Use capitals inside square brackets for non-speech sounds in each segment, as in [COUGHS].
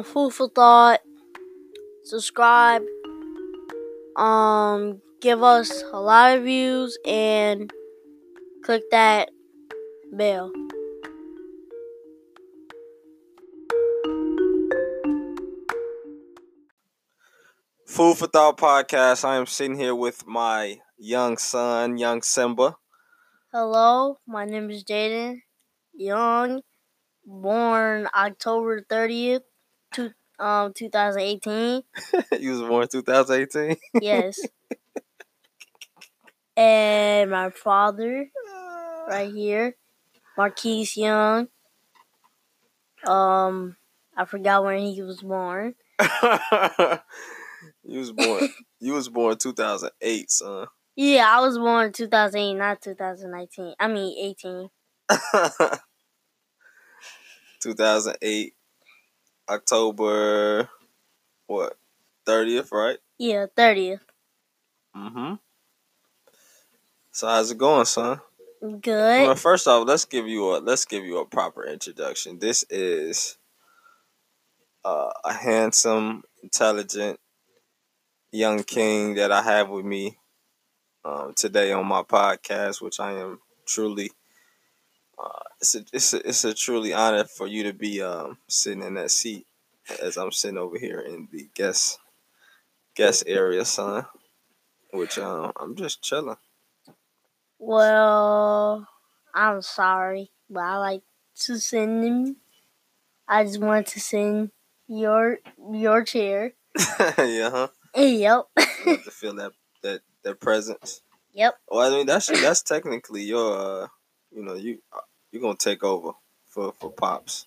um, food for thought. Subscribe. Um, give us a lot of views and click that bell. Food for Thought podcast. I am sitting here with my young son, young Simba. Hello, my name is Jaden Young, born October 30th, two, um, 2018. [LAUGHS] you was born 2018. Yes. [LAUGHS] and my father, right here, Marquise Young. Um, I forgot when he was born. [LAUGHS] you was born. You was born 2008, son. Yeah, I was born 2008, not 2019. I mean 18. 2008, October, what, 30th, right? Yeah, 30th. Mm-hmm. So how's it going, son? Good. Well, first off, let's give you a let's give you a proper introduction. This is uh, a handsome, intelligent young king that I have with me um, today on my podcast, which I am truly. Uh, it's a, it's a it's a truly honor for you to be um, sitting in that seat as I'm sitting over here in the guest guest area, son. Which um, I'm just chilling. Well, I'm sorry, but I like to send them. I just want to send your your chair. [LAUGHS] yeah, huh? Yep. To [LAUGHS] feel that that that presence. yep. Well, I mean that's that's technically your, uh, you know, you you're gonna take over for for pops,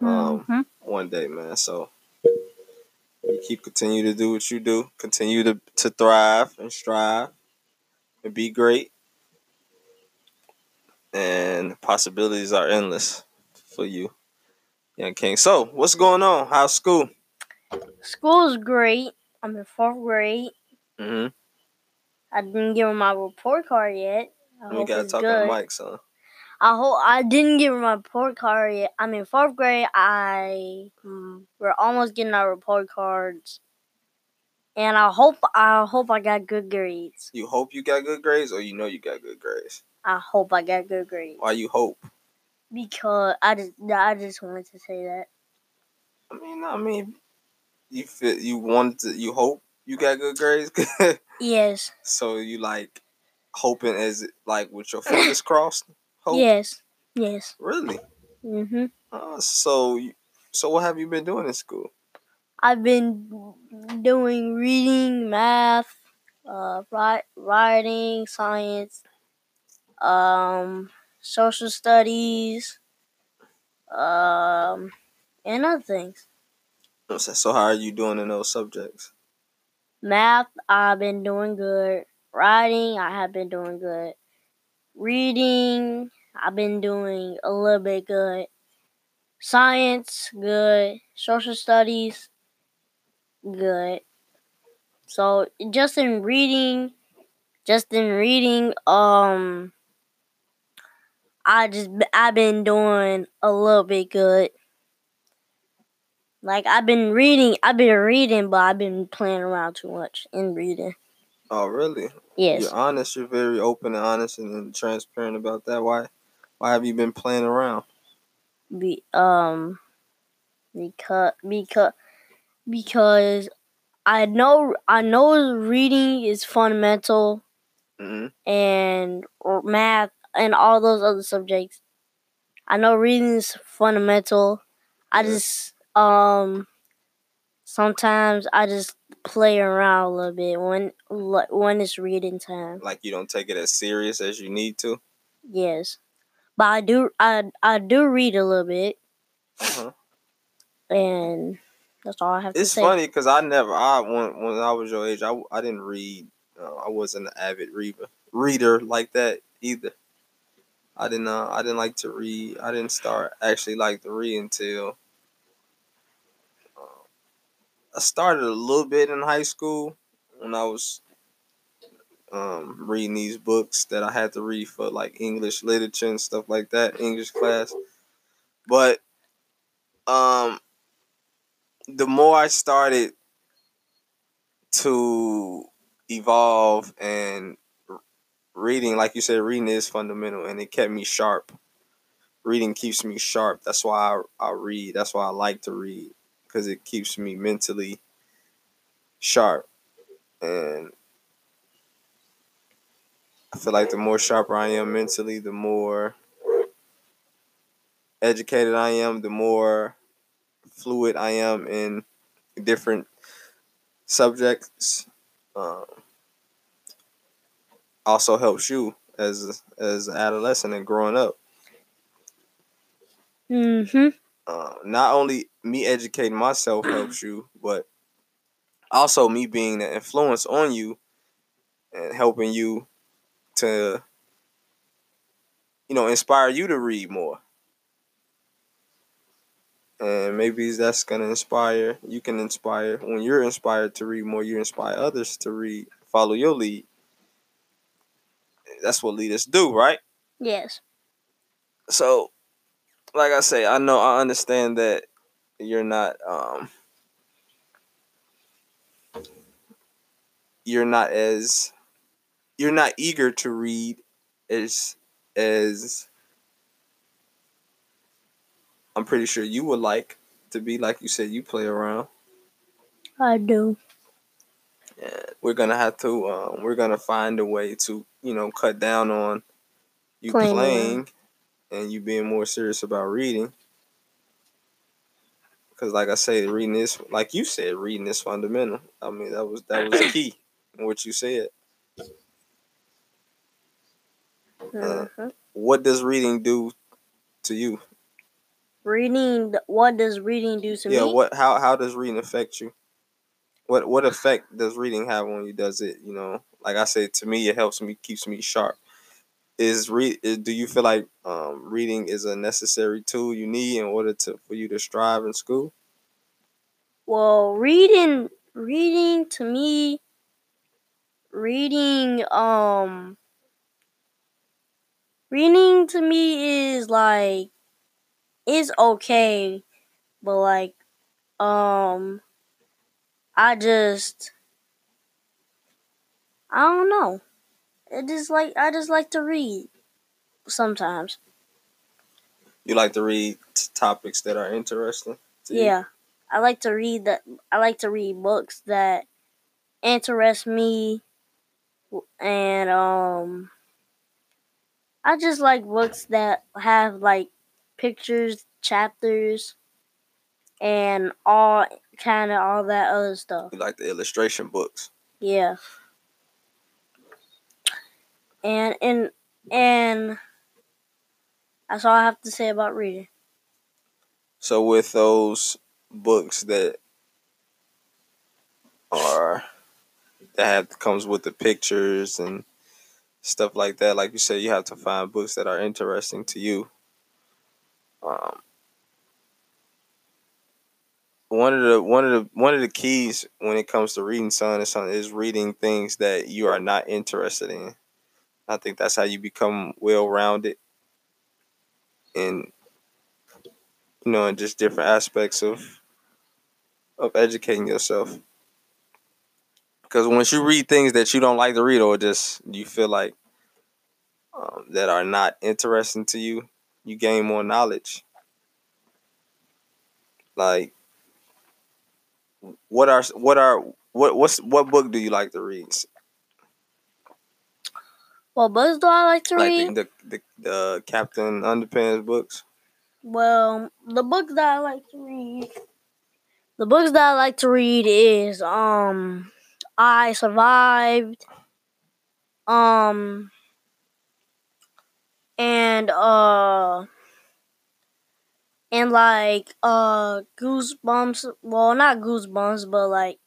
um, Mhm. one day, man. So you keep continue to do what you do, continue to to thrive and strive, and be great, and possibilities are endless for you, young king. So what's going on? How's school? School's great. I'm in fourth grade. Mm-hmm. I didn't give him my report card yet. I We gotta talk good. on mic, son. I hope I didn't give him my report card yet. I'm in fourth grade. I mm, we're almost getting our report cards, and I hope I hope I got good grades. You hope you got good grades, or you know you got good grades. I hope I got good grades Why you hope? because I just I just wanted to say that. I mean, I mean, you feel you wanted to, you hope you got good grades, [LAUGHS] Yes, so you like hoping as like with your fingers [COUGHS] crossed. Hope, yes, yes. really. Mhm. Uh, so, so what have you been doing in school? I've been doing reading, math, uh, writing, science, um, social studies, um, and other things. So, so how are you doing in those subjects? Math, I've been doing good. Writing, I have been doing good. Reading, I've been doing a little bit good. Science, good. Social studies, good. So just in reading, just in reading, um, I just I've been doing a little bit good. Like I've been reading, I've been reading, but I've been playing around too much in reading. Oh, really? Yes. You're honest. You're very open and honest and, and transparent about that. Why? Why have you been playing around? Be um because because because I know I know reading is fundamental hmm and or math and all those other subjects. I know reading is fundamental. I Yeah. just um sometimes I just play around a little bit when when it's reading time. Like you don't take it as serious as you need to. Yes. But I do I I do read a little bit Uh-huh. and that's all I have to It's funny because I never, I when when I was your age, I, I didn't read. Uh, I wasn't an avid reader reader like that either. I didn't. Uh, I didn't like to read. I didn't start actually like to read until I started a little bit in high school when I was um, reading these books that I had to read for like English literature and stuff like that, English class. But um, the more I started to evolve and reading, like you said, reading is fundamental and it kept me sharp. Reading keeps me sharp. That's why I, I read. That's why I like to read because it keeps me mentally sharp. And I feel like the more sharper I am mentally, the more educated I am, the more fluid I am in different subjects. Um, also helps you as as an adolescent and growing up. Mm-hmm. Uh, not only me educating myself helps you, but also me being an influence on you and helping you to you know inspire you to read more. And maybe that's gonna inspire you can inspire when you're inspired to read more you inspire others to read follow your lead. That's what leaders do right? Yes. so like i say i know i understand that you're not um you're not as you're not eager to read as as I'm pretty sure you would like to be like you said you play around. I do. And we're gonna have to um, we're gonna find a way to you know cut down on you Playing playing. And you being more serious about reading. Because like I say, reading is like you said, reading is fundamental. I mean that was that was key in what you said. Mhm. What does reading do to you? Reading. What does reading do to yeah, me? Yeah. What how how does reading affect you? What what effect does reading have on you? Does it, you know, like I said, to me it helps me keeps me sharp. Is read do you feel like um, reading is a necessary tool you need in order to for you to strive in school? Well, reading. Reading to me. Reading. Um. Reading to me is like. It's okay, but like. Um. I just. I don't know. It just like I just like to read. Sometimes. You like to read t- topics that are interesting to you? Yeah, I like to read that. I like to read books that interest me, and um, I just like books that have like pictures, chapters, and all kind of all that other stuff. You like the illustration books. Yeah, and and and that's all I have to say about reading. So with those books that are that have comes with the pictures and stuff like that, like you said, you have to find books that are interesting to you. Um, one of the one of the one of the keys when it comes to reading son is something is reading things that you are not interested in. I think that's how you become well rounded and you know in just different aspects of of educating yourself. Because once you read things that you don't like to read or just you feel like um, that are not interesting to you, you gain more knowledge. Like, what are what are what what's what book do you like to read? What books do I like to read? Like the the, the uh, Captain Underpants books. Well, the books that I like to read, the books that I like to read is um, I survived, um, and uh, and like uh, goosebumps. Well, not goosebumps, but like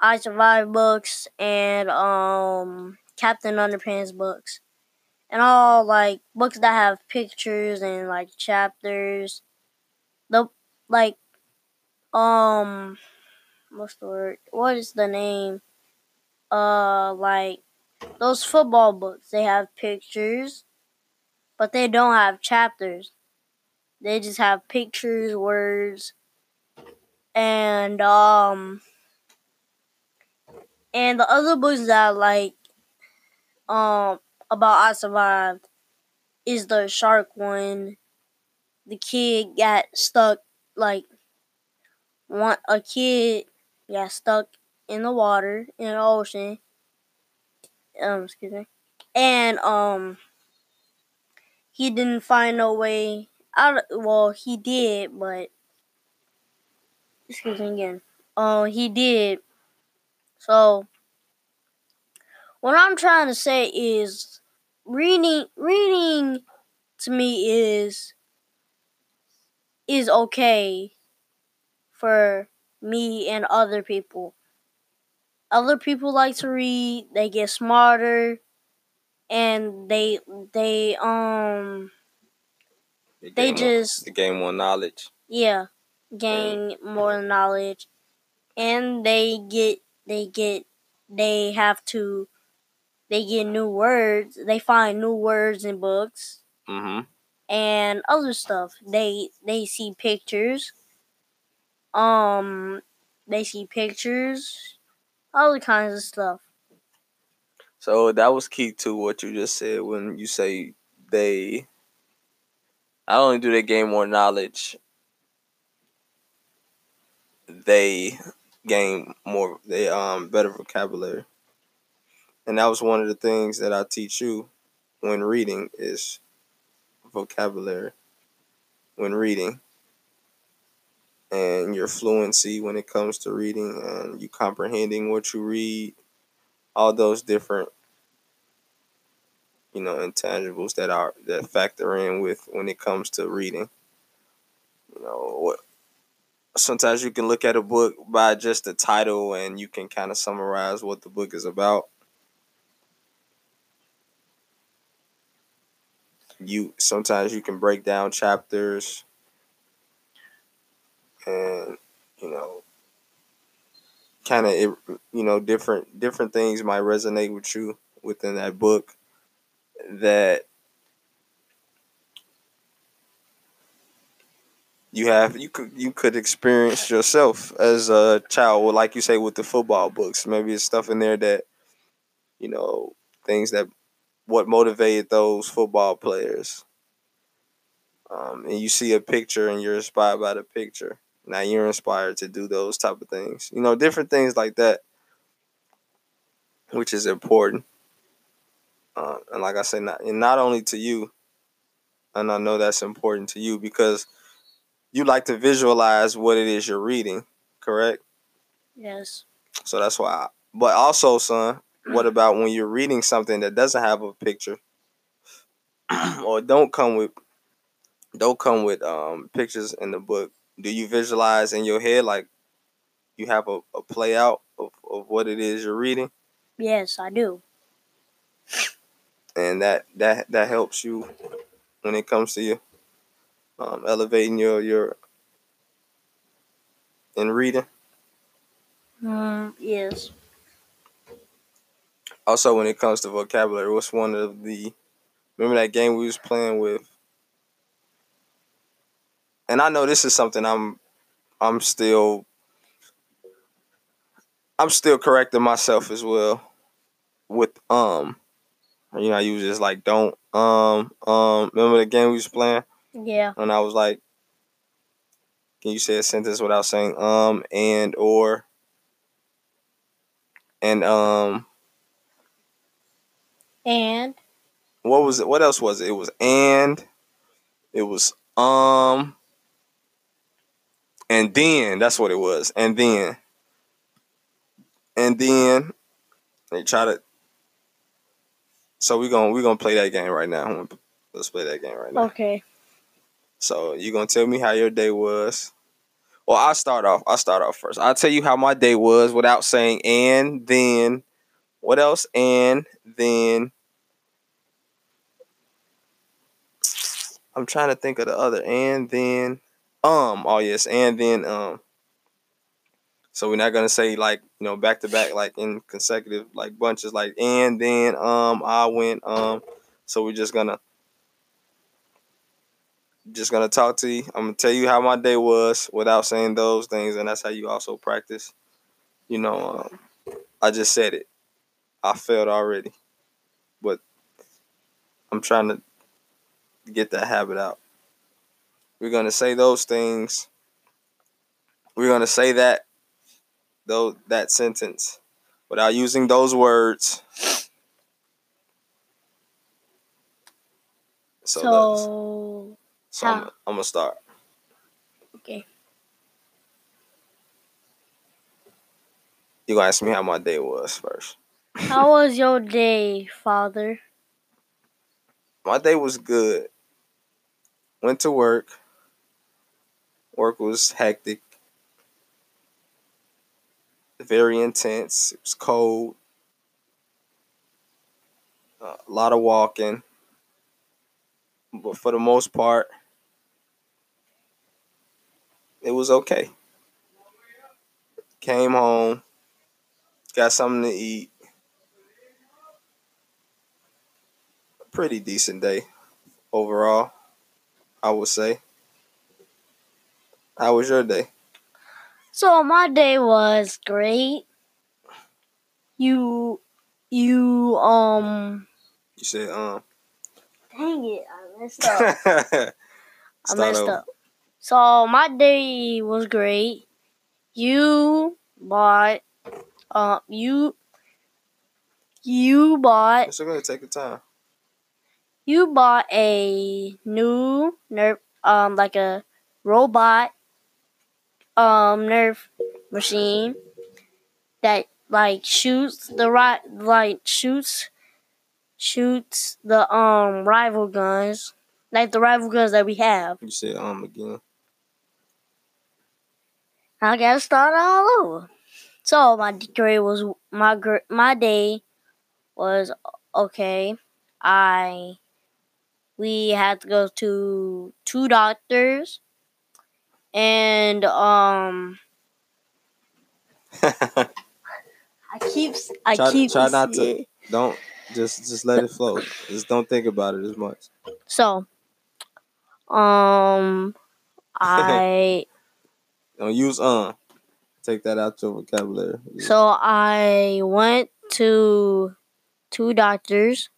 I survived books and um, Captain Underpants books and all like books that have pictures and like chapters. The like um what's the word? What is the name? Uh like those football books, they have pictures, but they don't have chapters. They just have pictures, words, and um and the other books that like um about I survived is the shark one. The kid got stuck like one a kid got stuck in the water in the ocean. Um excuse me. And um he didn't find no way out well he did but excuse me again. Oh, he did. So what I'm trying to say is reading reading to me is is okay for me and other people. Other people like to read, they get smarter and they they um they gain just more, they gain more knowledge. yeah, gain more knowledge and they get they get they have to they get new words. They find new words in books Mm-hmm. and other stuff. They they see pictures. Um, they see pictures, other kinds of stuff. So that was key to what you just said when you say they. Not only do they gain more knowledge, they gain more. They um better vocabulary, and that was one of the things that I teach you when reading is vocabulary. When reading, and your fluency when it comes to reading, and you comprehending what you read, all those different you know intangibles that are that factor in with when it comes to reading. You know what sometimes you can look at a book by just the title and you can kind of summarize what the book is about you sometimes you can break down chapters and you know kind of you know different different things might resonate with you within that book that you have you could you could experience yourself as a child like you say with the football books. Maybe it's stuff in there that you know things that what motivated those football players um, and you see a picture and you're inspired by the picture now you're inspired to do those type of things you know different things like that which is important uh, and like I said, not and not only to you, and I know that's important to you because you like to visualize what it is you're reading, correct? Yes. So that's why. I, but also, son, what about when you're reading something that doesn't have a picture, [CLEARS THROAT] or don't come with don't come with um, pictures in the book? Do you visualize in your head like you have a, a play out of, of what it is you're reading? Yes, I do. and that that that helps you when it comes to you um, elevating your your in reading. Mm, yes. Also, when it comes to vocabulary, what's one of the remember that game we was playing with? And I know this is something I'm I'm still I'm still correcting myself as well with um you know, you was just like, don't, um, um, remember the game we was playing? Yeah. And I was like, can you say a sentence without saying um, and, or, and, um, And what was it? What else was it? It was and, it was um, and then, that's what it was. And then, and then, they try to, so we're gonna we're gonna play that game right now. Let's play that game right now. okay. So you're gonna tell me how your day was. Well, I'll start off. I'll start off first. I'll tell you how my day was without saying and then what else? And then I'm trying to think of the other and then um oh yes and then um so we're not gonna say like you know back to back like in consecutive like bunches like and then um I went um so we're just gonna just gonna talk to you. I'm gonna tell you how my day was without saying those things, and that's how you also practice. You know, um, I just said it. I failed already, but I'm trying to get that habit out. We're gonna say those things. We're gonna say that, though that sentence, without using those words. So, So, so I'm, I'm gonna start. okay. You gonna ask me how my day was first. How was your day, Father? My day was good. Went to work. Work was hectic. Very intense. It was cold. A lot of walking. But for the most part, it was okay. Came home. Got something to eat. A Pretty decent day overall, I would say. How was your day? So my day was great. You, you, um, You said, um. dang it, I messed up. [LAUGHS] I messed over. up. So my day was great. You bought, uh, you, you bought, It's okay. Take your time. You bought a new nerf, um, like a robot, um, nerf machine that like shoots the right, like shoots, shoots the um rival guns, like the rival guns that we have. You said, um, again. I gotta start all over. So my grade was my my day was okay. I we had to go to two doctors, and um, I keep I Try- keep try not to- don't just just let it flow. Just don't think about it as much. So, um, I [LAUGHS] Don't use um. Take that out your vocabulary. So I went to two doctors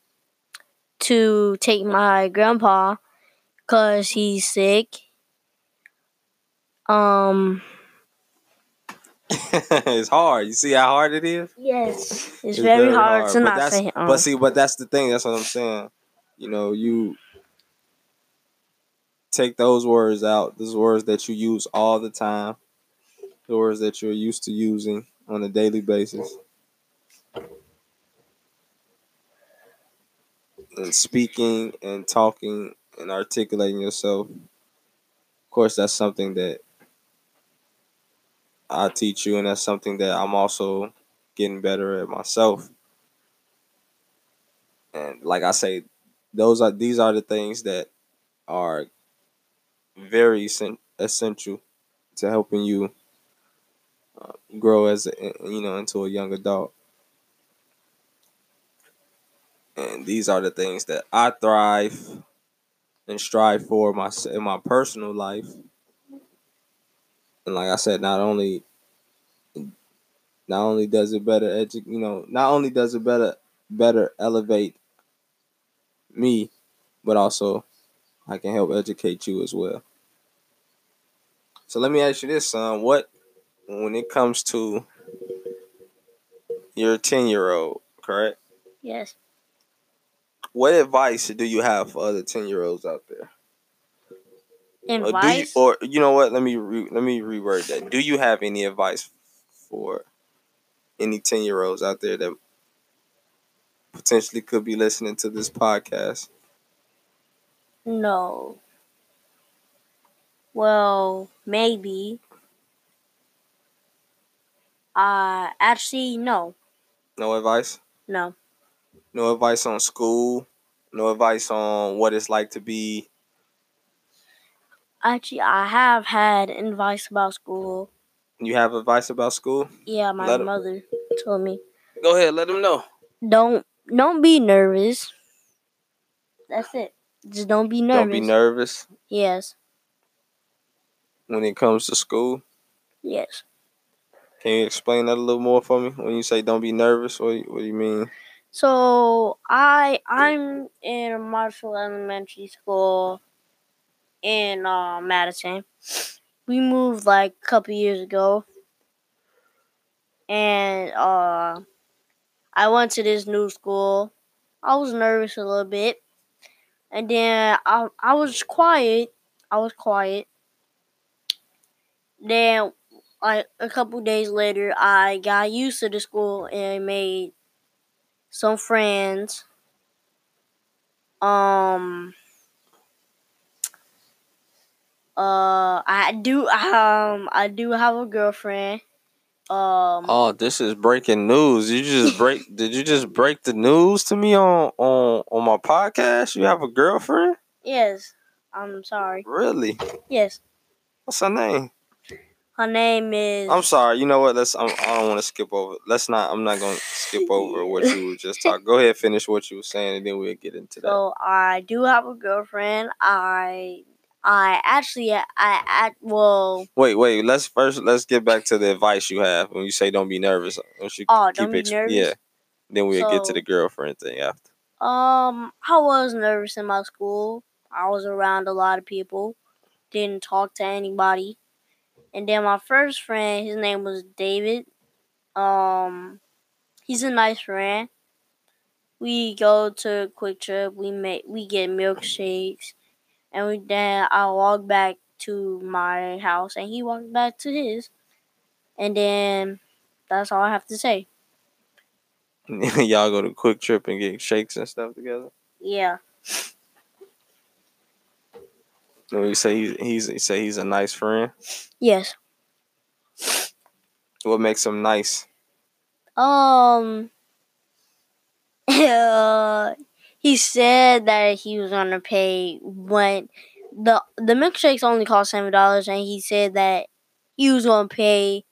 to take my grandpa because he's sick. Um, [LAUGHS] it's hard. You see how hard it is? yes, it's, very, hard, to but not say. Um, But see, but that's the thing. That's what I'm saying. You know, you take those words out. Those words that you use all the time. The words that you're used to using on a daily basis. And speaking and talking and articulating yourself. Of course, that's something that I teach you, and that's something that I'm also getting better at myself. And like I say, those are these are the things that are very essential to helping you uh, grow as a, you know into a young adult. And these are the things that I thrive and strive for my in my personal life. And like I said, not only not only does it better edu- you know, not only does it better better elevate me, but also I can help educate you as well. So let me ask you this, son. What when it comes to your ten year old, correct? yes. What advice do you have for other ten year olds out there? Or do you, Advice. or you know what? Let me re, let me reword that. Do you have any advice for any ten year olds out there that potentially could be listening to this podcast? no. Well, maybe. Uh, actually, no, No advice. no. No advice on school. No advice on what it's like to be. Actually, I have had advice about school. You have advice about school? Yeah, my Let 'em- mother told me Go ahead. Let them know. don't don't be nervous. That's it. Just don't be nervous. Don't be nervous Yes. when it comes to school. Yes. Can you explain that a little more for me? When you say don't be nervous, what, what do you mean? So I I'm in Marshall Elementary School in uh, Madison. We moved like a couple years ago, and uh, I went to this new school. I was nervous a little bit, and then I I was quiet. I was quiet. Then, like a couple days later, I got used to the school and made some friends. Um. Uh, I do. Um, I do have a girlfriend. Um. Oh, this is breaking news. You just [LAUGHS] break did you just break the news to me on on on my podcast? You have a girlfriend? Yes. I'm sorry. Really? Yes. What's her name? Her name is. I'm sorry. You know what? Let's. I'm, I don't want to skip over. Let's not. I'm not gonna skip over what you were just talking. Go ahead, finish what you were saying, and then we'll get into that. So I do have a girlfriend. I I actually I at well Wait, wait. Let's first. Let's get back to the advice you have when you say don't be nervous. Don't you Oh, keep don't be nervous? Yeah. Then we'll get to the girlfriend thing after. um I was nervous in my school. I was around a lot of people. Didn't talk to anybody. And then my first friend, his name was David. Um he's a nice friend. We go to QuikTrip, we make we get milkshakes and we then I walk back to my house and he walked back to his. And then that's all I have to say. [LAUGHS] Y'all go to QuikTrip and get shakes and stuff together. Yeah. You say he's, he's you say he's a nice friend, Yes. what makes him nice? Um. Uh, [LAUGHS] he said that he was gonna pay when the the milkshakes only cost seven dollars, and he said that he was gonna pay.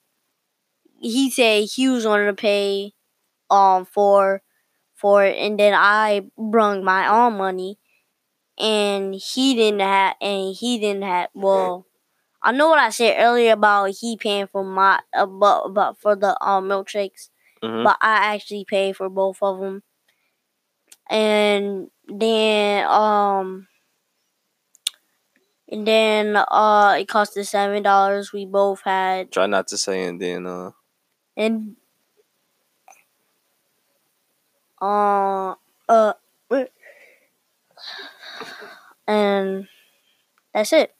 He said he was gonna pay, um, for, for it, and then I brung my own money, and he didn't have, and he didn't have. Well, I know what I said earlier about he paying for my, uh, but, but for the um milkshakes hmm but I actually paid for both of them. And then um and then uh it cost us seven dollars. We both had Try not to say and then uh and uh uh and that's it.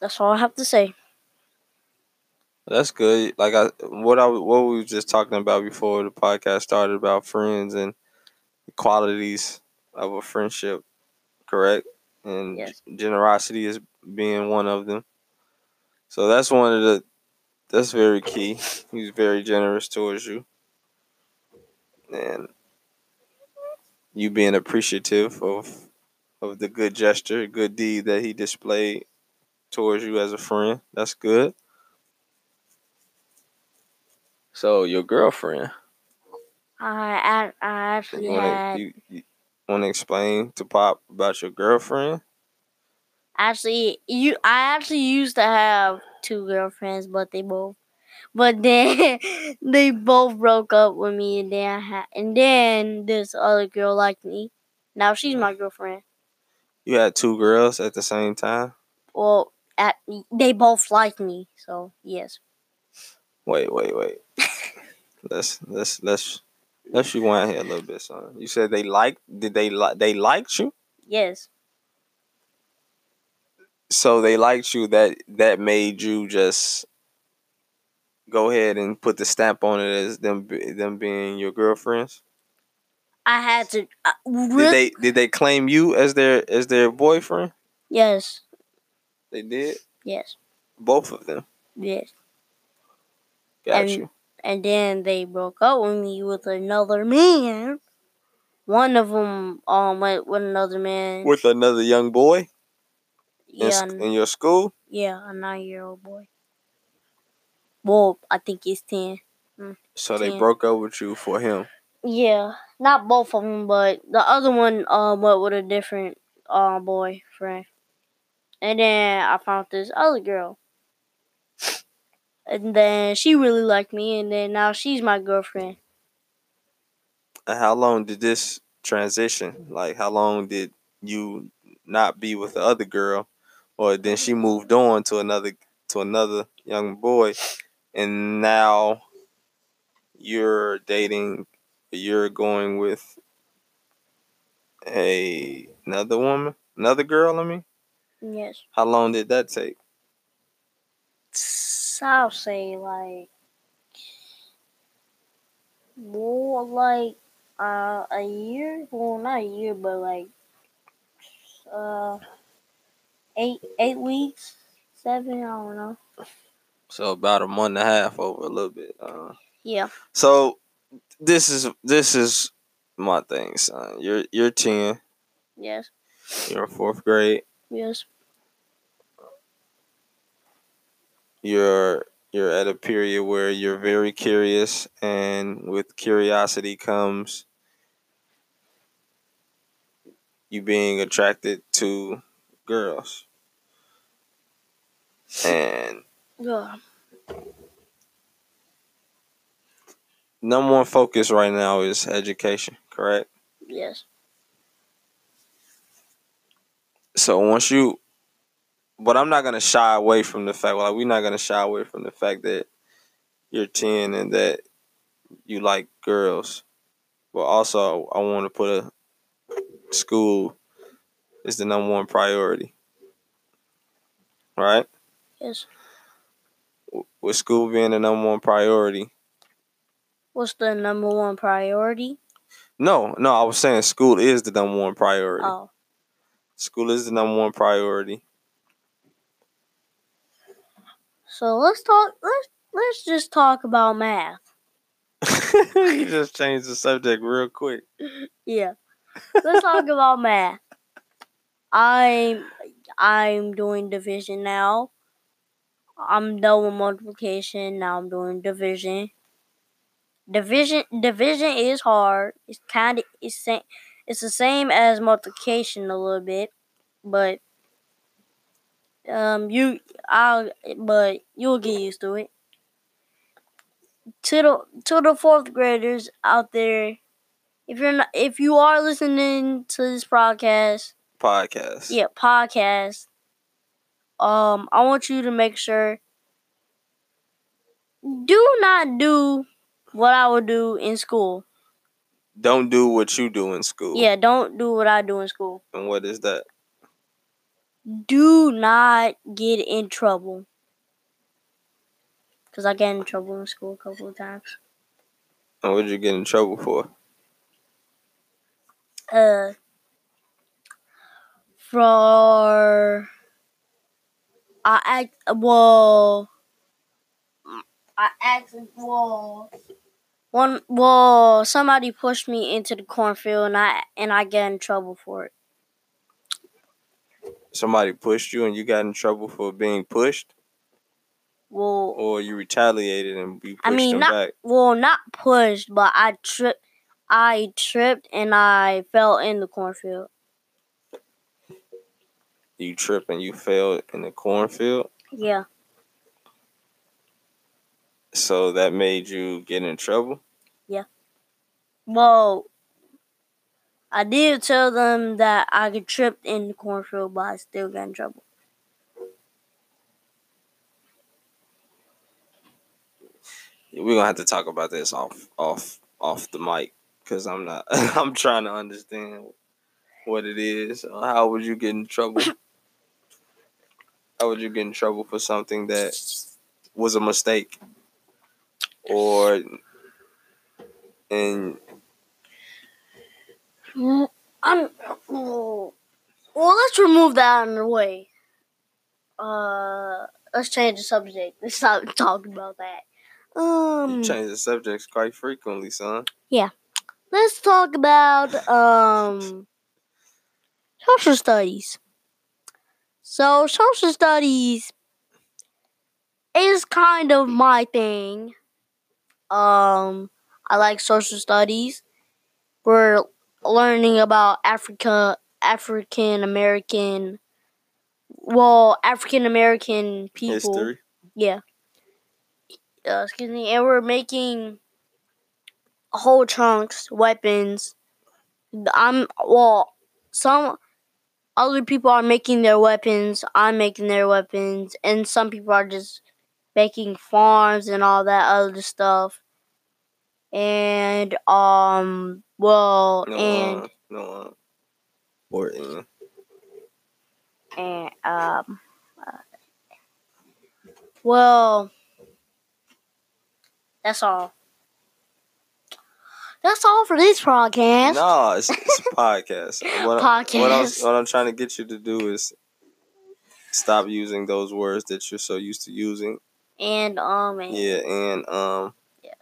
That's all I have to say. That's good. Like I, what I, what we were just talking about before the podcast started about friends and the qualities of a friendship, correct? And Yes. generosity is being one of them. So that's one of the, that's very key. He's very generous towards you, and you being appreciative of, of the good gesture, good deed that he displayed towards you as a friend. That's good. So your girlfriend, I I, I actually want had you, you want to explain to Pop about your girlfriend? Actually, you I actually used to have two girlfriends, but they both, but then [LAUGHS] they both broke up with me, and then I had, and then this other girl liked me. Now she's my girlfriend. You had two girls at the same time. Well, at they both liked me, so yes. Wait, wait, wait. [LAUGHS] let's let's let's let's rewind here a little bit, son. You said they liked. Did they like? They liked you. Yes. So they liked you. That that made you just go ahead and put the stamp on it as them them being your girlfriends. I had to. Uh, Did they did they claim you as their as their boyfriend? yes. They did. Yes. Both of them. Yes. Got And- you. And then they broke up with me with another man. One of them um went with another man. With another young boy in, yeah, sc- in your school. Yeah, a nine year old boy. Well, I think he's 10. So they broke up with you for him. Yeah, not both of them, but the other one um went with a different uh, boyfriend, and then I found this other girl, and then she really liked me, and then now she's my girlfriend. And how long did this transition? Like, how long did you not be with the other girl, or then she moved on to another to another young boy, and now you're dating, you're going with a another woman, another girl. I mean, Yes, how long did that take? I'll say like more like uh a year. Well, not a year, but like uh eight eight weeks, seven. I don't know. So about a month and a half over a little bit. Uh, Yeah. so this is this is my thing, son. You're you're ten. Yes. You're in fourth grade. Yes. You're you're at a period where you're very curious, and with curiosity comes you being attracted to girls. And Yeah. number one focus right now is education, correct? Yes. So once you, but I'm not gonna shy away from the fact. Like we're not gonna shy away from the fact that you're ten and that you like girls. But also, I want to put a school is the number one priority, right? Yes. With school being the number one priority. What's the number one priority? No, no, I was saying school is the number one priority. Oh. School is the number one priority. So let's talk. Let's let's just talk about math. [LAUGHS] you just changed the subject real quick. [LAUGHS] Yeah. Let's talk about math. I'm I'm doing division now. I'm done with multiplication. Now I'm doing division. Division division is hard. It's kind of it's same. It's the same as multiplication a little bit, but um you I'll but you'll get used to it. To the to the fourth graders out there, if you're not if you are listening to this podcast, Podcast. yeah, podcast. Um, I want you to make sure do not do what I would do in school. Don't do what you do in school. Yeah, don't do what I do in school. And what is that? Do not get in trouble. Cause I got in trouble in school a couple of times. And what did you get in trouble for? Uh, for I act well. I actually well. One well, somebody pushed me into the cornfield, and I and I got in trouble for it. Somebody pushed you and you got in trouble for being pushed, Well, or you retaliated and you pushed I mean, them not back. well, not pushed, but I tripped. I tripped and I fell in the cornfield. You tripped and you fell in the cornfield, Yeah, so that made you get in trouble. Yeah. Well, I did tell them that I got tripped in the cornfield, but I still got in trouble. We're gonna have to talk about this off off off the mic because I'm not. [LAUGHS] I'm trying to understand what it is. How would you get in trouble? [LAUGHS] How would you get in trouble for something that was a mistake, or and Mm, I'm. Well, well, let's remove that out of the way. Uh, let's change the subject. Let's stop talking about that. Um, you change the subjects quite frequently, son. Yeah. Let's talk about um social studies. So social studies is kind of my thing. Um I like social studies we're learning about Africa, African American, well, African American people. History. Yeah. Uh, excuse me, and we're making whole chunks, weapons. I'm well. Some other people are making their weapons. I'm making their weapons, and some people are just making farms and all that other stuff. And um, well, No, and no, or in. and um, uh, well, that's all. That's all for this podcast. No, it's, it's a [LAUGHS] podcast. What, I- What, I'm, Podcast. what I'm trying to get you to do is stop using those words that you're so used to using. And um, and Yeah, and um, Yeah.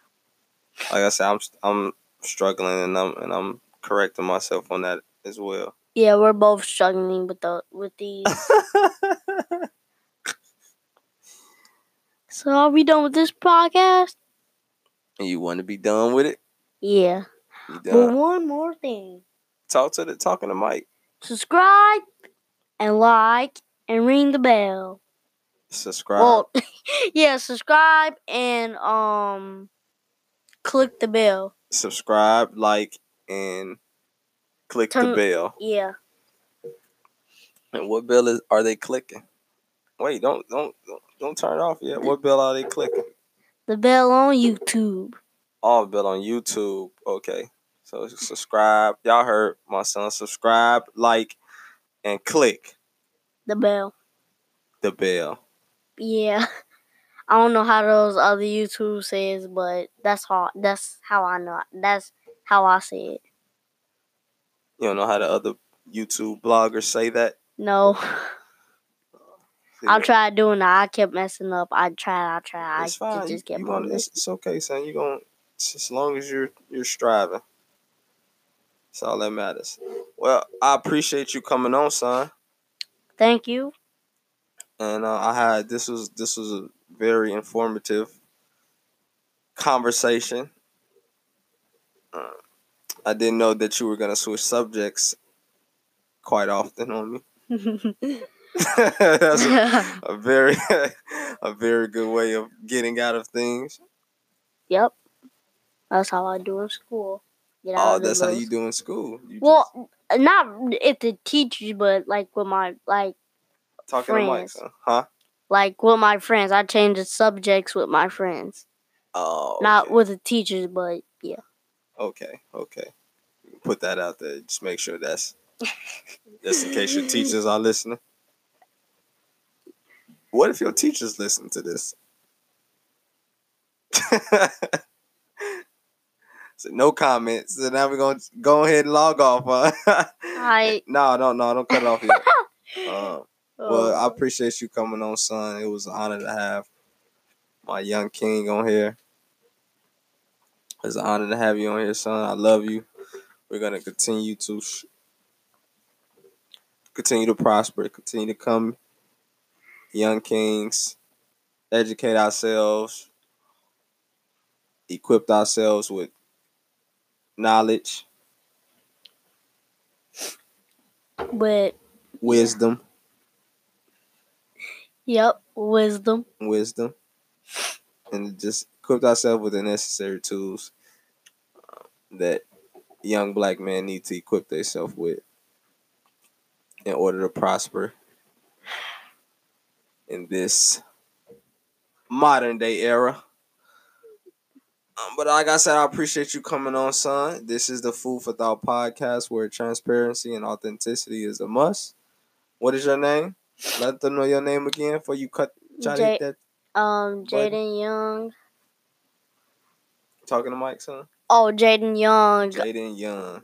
like I said, I'm I'm struggling, and I'm and I'm correcting myself on that as well. yeah, we're both struggling with the with these. [LAUGHS] so are we done with this podcast? and you want to be done with it? Yeah. But one more thing. Talk to the talking to mic. Subscribe and like and ring the bell. Subscribe. Well, [LAUGHS] yeah, subscribe and um click the bell. subscribe, like, and click the bell. Yeah. And what bell is are they clicking? Wait, don't don't don't, don't turn it off yet. What bell are they clicking? The bell on YouTube. All bell on YouTube. Okay. So subscribe. Y'all heard my son. Subscribe, like, and click The bell. the bell. Yeah. [LAUGHS] I don't know how those other YouTube says, but that's how that's how I know. That's how I say it. You don't know how the other YouTube bloggers say that? No. [LAUGHS] I tried doing that. I kept messing up. I tried, I tried. It's I fine. just kept you gonna, it's, it's okay, son. You as long as you're you're striving. That's all that matters. Well, I appreciate you coming on, son. Thank you. and uh, I had this was this was a very informative conversation. Uh, I didn't know that you were gonna switch subjects quite often on me. [LAUGHS] That's a, [LAUGHS] a very [LAUGHS] a very good way of getting out of things. yep. That's how I do in school. Get out Oh, that's how you do in school. You Well, not at the teachers, but like with my like talking to mic, friends. huh? like with my friends. I change the subjects with my friends, Oh, not with the teachers, but yeah. Okay, okay. Put that out there. Just make sure that's just in case your teachers are listening. What if your teachers listen to this? [LAUGHS] so no comments. So now we're gonna go ahead and log off. Huh? I [LAUGHS] no, no, no, don't cut it off yet. Um, [LAUGHS] well, I appreciate you coming on, son. It was an honor to have my young king on here. It's an honor to have you on here, son. I love you. We're gonna continue to sh- continue to prosper, continue to come, young kings, educate ourselves, equip ourselves with knowledge, but wisdom, yep, wisdom. wisdom, and just equip ourselves with the necessary tools that young black men need to equip themselves with in order to prosper in this modern day era. Um, but like I said, I appreciate you coming on, son. This is the Food for Thought podcast where transparency and authenticity is a must. What is your name? Let them know your name again before you cut. Try J- that. um, Jaden Young. Talking to mic, son. Oh, Jaden Young, Jaden Young.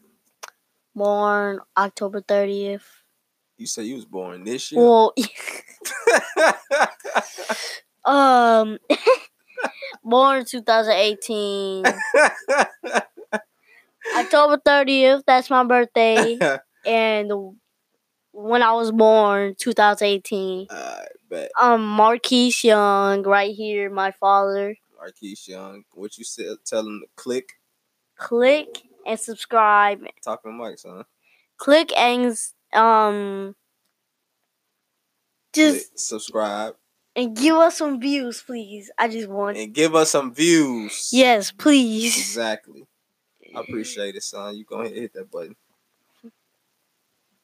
born October thirtieth. You say you was born this year. Well, [LAUGHS] [LAUGHS] um, [LAUGHS] born 2018, October 30th. That's my birthday, [LAUGHS] and when I was born, 2018. I bet. Um, Marquise Young, right here, my father. Marquise Young. What you said? Tell him to click. Click and subscribe. Talking mic, son. Click and um just Click, subscribe and give us some views, please. I just want and give us some views. yes, please. Exactly. I [LAUGHS] appreciate it, son. You go ahead and hit that button.